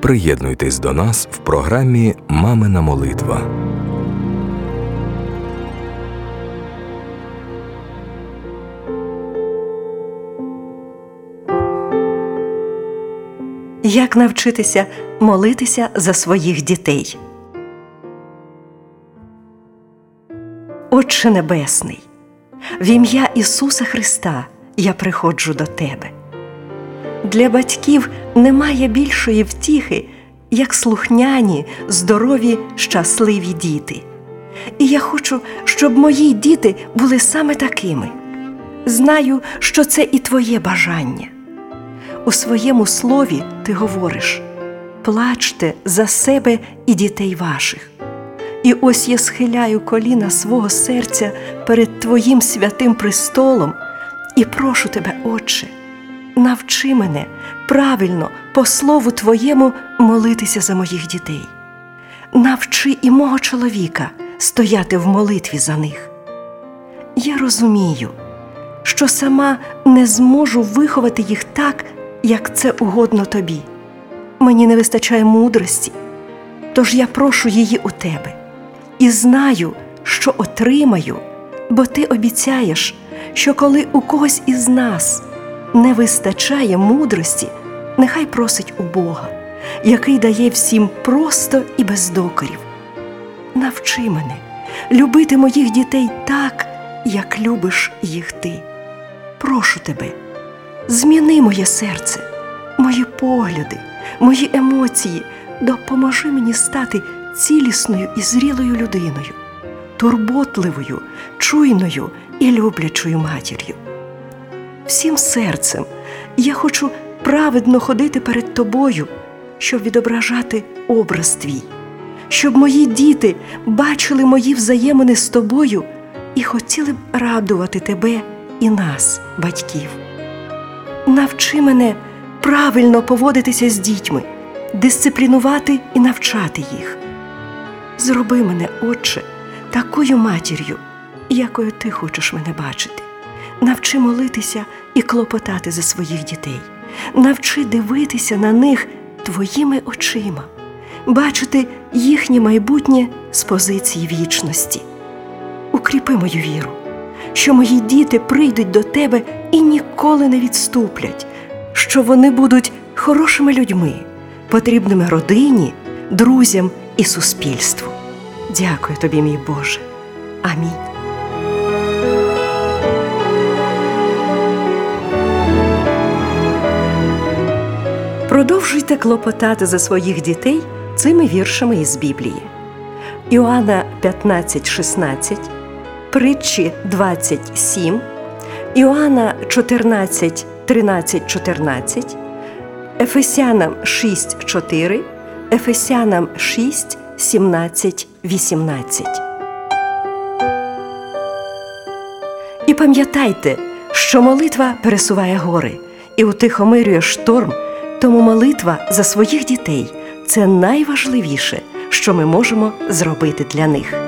Приєднуйтесь до нас в програмі Мамина молитва. Як навчитися молитися за своїх дітей? Отче Небесний, в ім'я Ісуса Христа я приходжу до Тебе. Для батьків немає більшої втіхи, як слухняні, здорові, щасливі діти. І я хочу, щоб мої діти були саме такими. Знаю, що це і Твоє бажання. У своєму слові ти говориш плачте за себе і дітей ваших. І ось я схиляю коліна свого серця перед Твоїм святим престолом і прошу тебе, Отче, навчи мене правильно по слову Твоєму молитися за моїх дітей. Навчи і мого чоловіка стояти в молитві за них. Я розумію, що сама не зможу виховати їх так, як це угодно тобі. Мені не вистачає мудрості, тож я прошу її у тебе і знаю, що отримаю, бо ти обіцяєш, що коли у когось із нас не вистачає мудрості, нехай просить у Бога, який дає всім просто і без докорів. Навчи мене любити моїх дітей так, як любиш їх ти. Прошу тебе, зміни моє серце, мої погляди, мої емоції, допоможи мені стати цілісною і зрілою людиною, турботливою, чуйною і люблячою матір'ю. Всім серцем я хочу праведно ходити перед тобою, щоб відображати образ твій, щоб мої діти бачили мої взаємини з тобою і хотіли б радувати тебе і нас, батьків. Навчи мене правильно поводитися з дітьми, дисциплінувати і навчати їх. Зроби мене, Отче, такою матір'ю, якою ти хочеш мене бачити. Навчи молитися і клопотати за своїх дітей, навчи дивитися на них твоїми очима, бачити їхнє майбутнє з позиції вічності. Укріпи мою віру, що мої діти прийдуть до тебе і ніколи не відступлять, що вони будуть хорошими людьми, потрібними родині, друзям і суспільству. Дякую тобі, мій Боже. Амінь. Продовжуйте клопотати за своїх дітей цими віршами із Біблії. Іоанна 15,16, притчі 27, Іоанна 14, 13, 14, Ефесянам 6, 4, Ефесянам 6, 17, 18. І пам'ятайте, що молитва пересуває гори і утихомирює шторм, тому молитва за своїх дітей це найважливіше, що ми можемо зробити для них.